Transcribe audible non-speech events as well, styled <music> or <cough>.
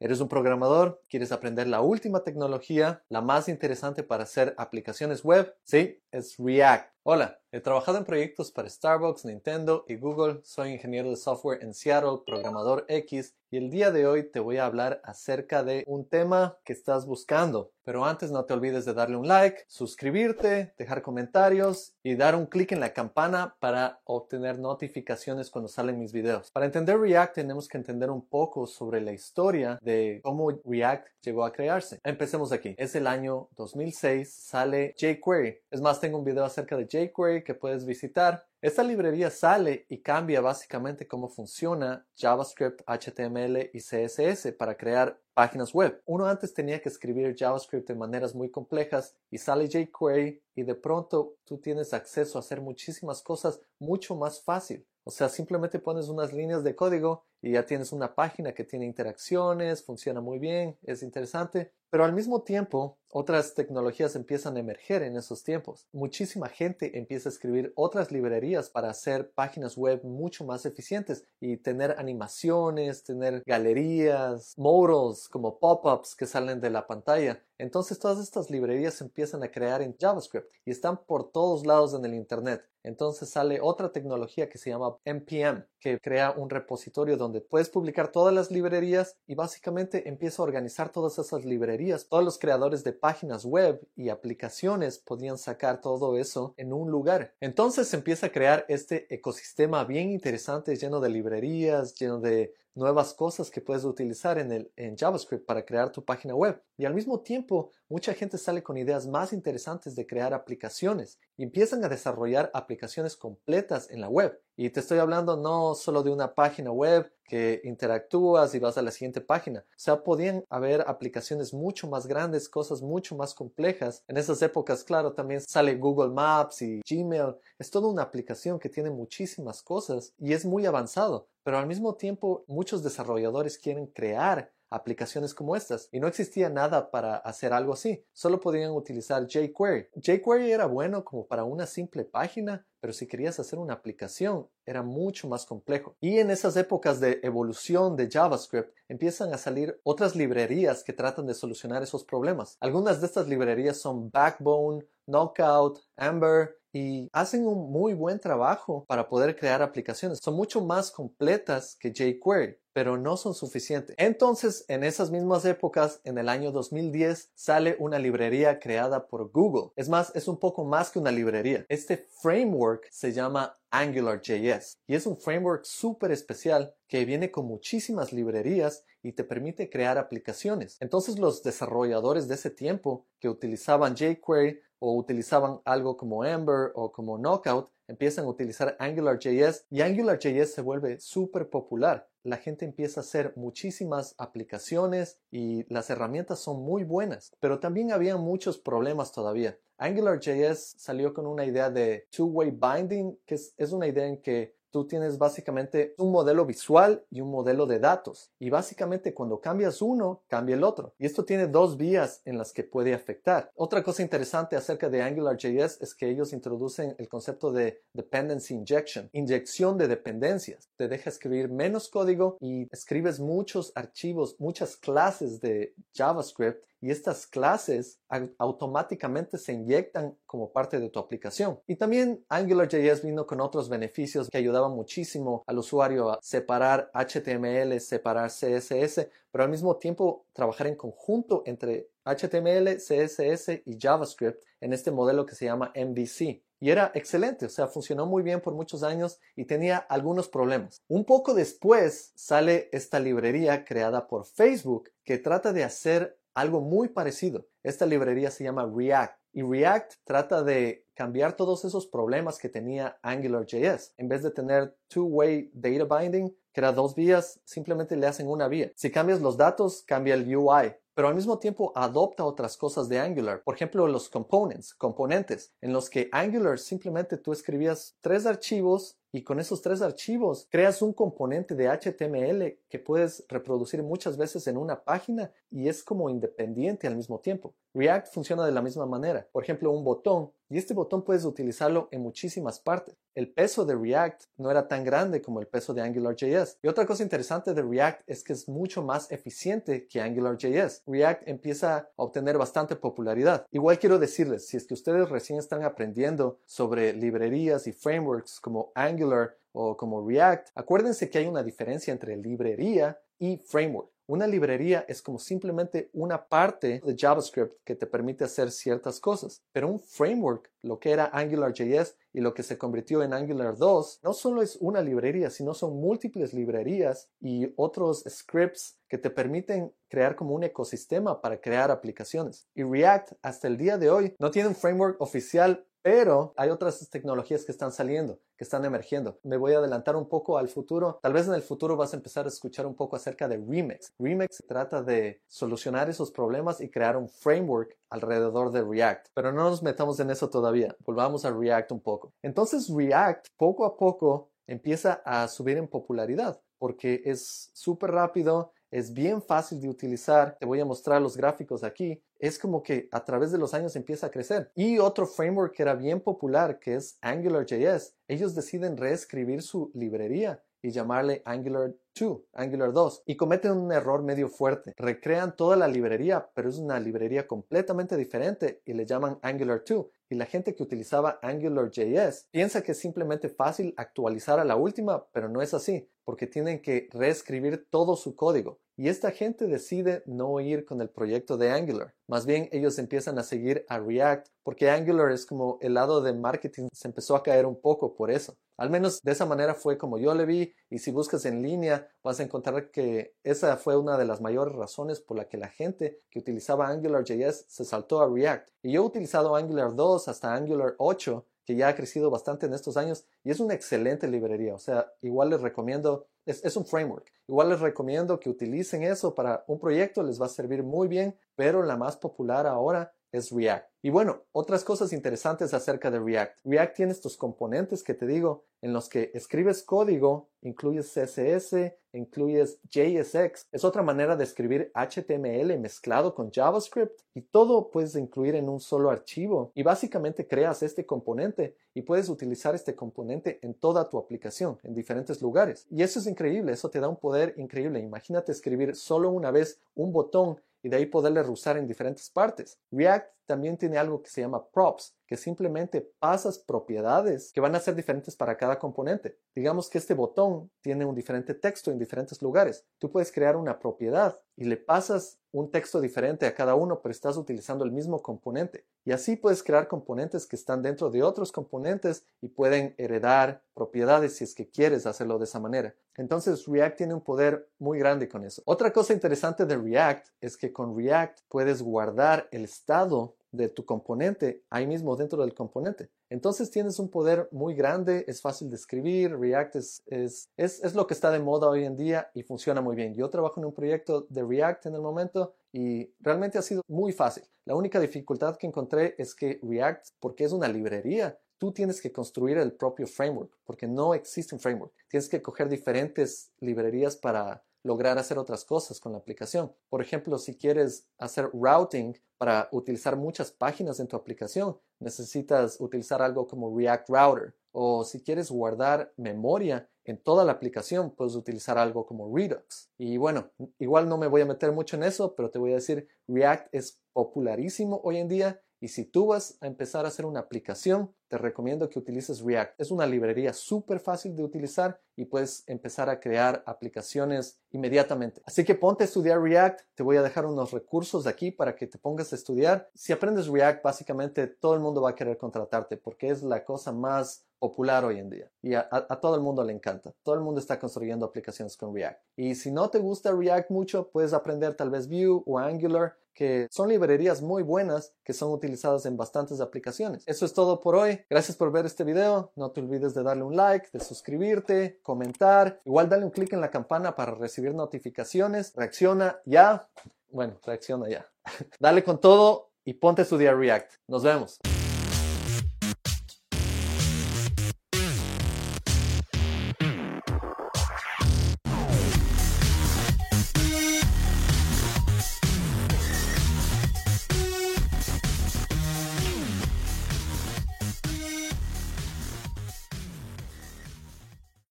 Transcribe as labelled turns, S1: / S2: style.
S1: ¿Eres un programador? ¿Quieres aprender la última tecnología, la más interesante para hacer aplicaciones web? Sí, es React. Hola, he trabajado en proyectos para Starbucks, Nintendo y Google. Soy ingeniero de software en Seattle, programador X, y el día de hoy te voy a hablar acerca de un tema que estás buscando. Pero antes no te olvides de darle un like, suscribirte, dejar comentarios y dar un clic en la campana para obtener notificaciones cuando salen mis videos. Para entender React tenemos que entender un poco sobre la historia de cómo React llegó a crearse. Empecemos aquí. Es el año 2006, sale jQuery. Es más, tengo un video acerca de jQuery que puedes visitar. Esta librería sale y cambia básicamente cómo funciona JavaScript, HTML y CSS para crear páginas web. Uno antes tenía que escribir JavaScript de maneras muy complejas y sale jQuery y de pronto tú tienes acceso a hacer muchísimas cosas mucho más fácil. O sea, simplemente pones unas líneas de código y ya tienes una página que tiene interacciones, funciona muy bien, es interesante. Pero al mismo tiempo, otras tecnologías empiezan a emerger en esos tiempos. Muchísima gente empieza a escribir otras librerías para hacer páginas web mucho más eficientes y tener animaciones, tener galerías, modals como pop-ups que salen de la pantalla. Entonces todas estas librerías empiezan a crear en JavaScript y están por todos lados en el Internet. Entonces sale otra tecnología que se llama NPM, que crea un repositorio donde puedes publicar todas las librerías y básicamente empieza a organizar todas esas librerías. Todos los creadores de páginas web y aplicaciones podían sacar todo eso en un lugar. Entonces empieza a crear este ecosistema bien interesante, lleno de librerías, lleno de nuevas cosas que puedes utilizar en, el, en JavaScript para crear tu página web. Y al mismo tiempo, mucha gente sale con ideas más interesantes de crear aplicaciones y empiezan a desarrollar aplicaciones completas en la web. Y te estoy hablando no solo de una página web que interactúas y vas a la siguiente página. O sea, podían haber aplicaciones mucho más grandes, cosas mucho más complejas. En esas épocas, claro, también sale Google Maps y Gmail. Es toda una aplicación que tiene muchísimas cosas y es muy avanzado. Pero al mismo tiempo, muchos desarrolladores quieren crear aplicaciones como estas y no existía nada para hacer algo así. Solo podían utilizar jQuery. jQuery era bueno como para una simple página, pero si querías hacer una aplicación era mucho más complejo. Y en esas épocas de evolución de JavaScript empiezan a salir otras librerías que tratan de solucionar esos problemas. Algunas de estas librerías son Backbone, Knockout, Amber, y hacen un muy buen trabajo para poder crear aplicaciones. Son mucho más completas que jQuery pero no son suficientes. Entonces, en esas mismas épocas, en el año 2010, sale una librería creada por Google. Es más, es un poco más que una librería. Este framework se llama AngularJS y es un framework súper especial que viene con muchísimas librerías y te permite crear aplicaciones. Entonces los desarrolladores de ese tiempo que utilizaban jQuery o utilizaban algo como Ember o como Knockout empiezan a utilizar AngularJS y AngularJS se vuelve súper popular. La gente empieza a hacer muchísimas aplicaciones y las herramientas son muy buenas, pero también había muchos problemas todavía. AngularJS salió con una idea de two-way binding, que es, es una idea en que tú tienes básicamente un modelo visual y un modelo de datos. Y básicamente cuando cambias uno, cambia el otro. Y esto tiene dos vías en las que puede afectar. Otra cosa interesante acerca de AngularJS es que ellos introducen el concepto de dependency injection, inyección de dependencias. Te deja escribir menos código y escribes muchos archivos, muchas clases de JavaScript y estas clases automáticamente se inyectan como parte de tu aplicación. Y también AngularJS vino con otros beneficios que ayudaban muchísimo al usuario a separar HTML, separar CSS, pero al mismo tiempo trabajar en conjunto entre HTML, CSS y JavaScript en este modelo que se llama MVC. Y era excelente, o sea, funcionó muy bien por muchos años y tenía algunos problemas. Un poco después sale esta librería creada por Facebook que trata de hacer algo muy parecido. Esta librería se llama React y React trata de cambiar todos esos problemas que tenía AngularJS. En vez de tener two-way data binding, que era dos vías, simplemente le hacen una vía. Si cambias los datos, cambia el UI pero al mismo tiempo adopta otras cosas de Angular. Por ejemplo, los components, componentes, en los que Angular simplemente tú escribías tres archivos y con esos tres archivos creas un componente de HTML que puedes reproducir muchas veces en una página y es como independiente al mismo tiempo. React funciona de la misma manera. Por ejemplo, un botón y este botón puedes utilizarlo en muchísimas partes. El peso de React no era tan grande como el peso de AngularJS. Y otra cosa interesante de React es que es mucho más eficiente que AngularJS. React empieza a obtener bastante popularidad. Igual quiero decirles, si es que ustedes recién están aprendiendo sobre librerías y frameworks como Angular o como React, acuérdense que hay una diferencia entre librería y framework. Una librería es como simplemente una parte de JavaScript que te permite hacer ciertas cosas, pero un framework, lo que era AngularJS y lo que se convirtió en Angular 2, no solo es una librería, sino son múltiples librerías y otros scripts que te permiten crear como un ecosistema para crear aplicaciones. Y React hasta el día de hoy no tiene un framework oficial pero hay otras tecnologías que están saliendo, que están emergiendo. Me voy a adelantar un poco al futuro. Tal vez en el futuro vas a empezar a escuchar un poco acerca de Remix. Remix trata de solucionar esos problemas y crear un framework alrededor de React. Pero no nos metamos en eso todavía. Volvamos a React un poco. Entonces React poco a poco empieza a subir en popularidad porque es súper rápido, es bien fácil de utilizar. Te voy a mostrar los gráficos aquí. Es como que a través de los años empieza a crecer. Y otro framework que era bien popular, que es AngularJS, ellos deciden reescribir su librería y llamarle Angular 2, Angular 2, y cometen un error medio fuerte. Recrean toda la librería, pero es una librería completamente diferente y le llaman Angular 2. Y la gente que utilizaba AngularJS piensa que es simplemente fácil actualizar a la última, pero no es así, porque tienen que reescribir todo su código. Y esta gente decide no ir con el proyecto de Angular. Más bien ellos empiezan a seguir a React porque Angular es como el lado de marketing se empezó a caer un poco por eso. Al menos de esa manera fue como yo le vi y si buscas en línea vas a encontrar que esa fue una de las mayores razones por la que la gente que utilizaba AngularJS se saltó a React. Y yo he utilizado Angular 2 hasta Angular 8 que ya ha crecido bastante en estos años y es una excelente librería. O sea, igual les recomiendo, es, es, un framework. Igual les recomiendo que utilicen eso para un proyecto, les va a servir muy bien, pero la más popular ahora es React. Y bueno, otras cosas interesantes acerca de React. React tiene estos componentes que te digo, en los que escribes código, incluyes CSS, incluyes JSX. Es otra manera de escribir HTML mezclado con JavaScript y todo puedes incluir en un solo archivo. Y básicamente creas este componente y puedes utilizar este componente en toda tu aplicación, en diferentes lugares. Y eso es increíble, eso te da un poder increíble. Imagínate escribir solo una vez un botón de ahí poderle usar en diferentes partes. React también tiene algo que se llama props, que simplemente pasas propiedades que van a ser diferentes para cada componente. Digamos que este botón tiene un diferente texto en diferentes lugares. Tú puedes crear una propiedad y le pasas un texto diferente a cada uno, pero estás utilizando el mismo componente. Y así puedes crear componentes que están dentro de otros componentes y pueden heredar propiedades si es que quieres hacerlo de esa manera. Entonces React tiene un poder muy grande con eso. Otra cosa interesante de React es que con React puedes guardar el estado de tu componente ahí mismo dentro del componente. Entonces tienes un poder muy grande, es fácil de escribir, React es, es, es, lo que está de moda hoy en día y funciona muy bien. Yo trabajo en un proyecto de React en el momento y realmente ha sido muy fácil. La única dificultad que encontré es que React, porque es una librería, tú tienes que construir el propio framework, porque no existe un framework. Tienes que coger diferentes librerías para lograr hacer otras cosas con la aplicación. Por ejemplo, si quieres hacer routing para utilizar muchas páginas en tu aplicación, necesitas utilizar algo como React Router. O si quieres guardar memoria en toda la aplicación, puedes utilizar algo como Redux. Y bueno, igual no me voy a meter mucho en eso, pero te voy a decir, React es popularísimo hoy en día y si tú vas a empezar a hacer una aplicación, te recomiendo que utilices React. Es una librería súper fácil de utilizar y puedes empezar a crear aplicaciones inmediatamente. Así que ponte a estudiar React. Te voy a dejar unos recursos aquí para que te pongas a estudiar. Si aprendes React, básicamente todo el mundo va a querer contratarte porque es la cosa más popular hoy en día y a, todo el mundo le encanta. Todo el mundo está construyendo aplicaciones con React. Y si no te gusta React mucho, puedes aprender tal vez Vue o Angular, que son librerías muy buenas que son utilizadas en bastantes aplicaciones. Eso es todo por hoy. Gracias por ver este video. No te olvides de darle un like, de suscribirte, comentar. Igual dale un clic en la campana para recibir notificaciones. Reacciona ya. Bueno, reacciona ya. <laughs> dale con todo y ponte a estudiar React. Nos vemos.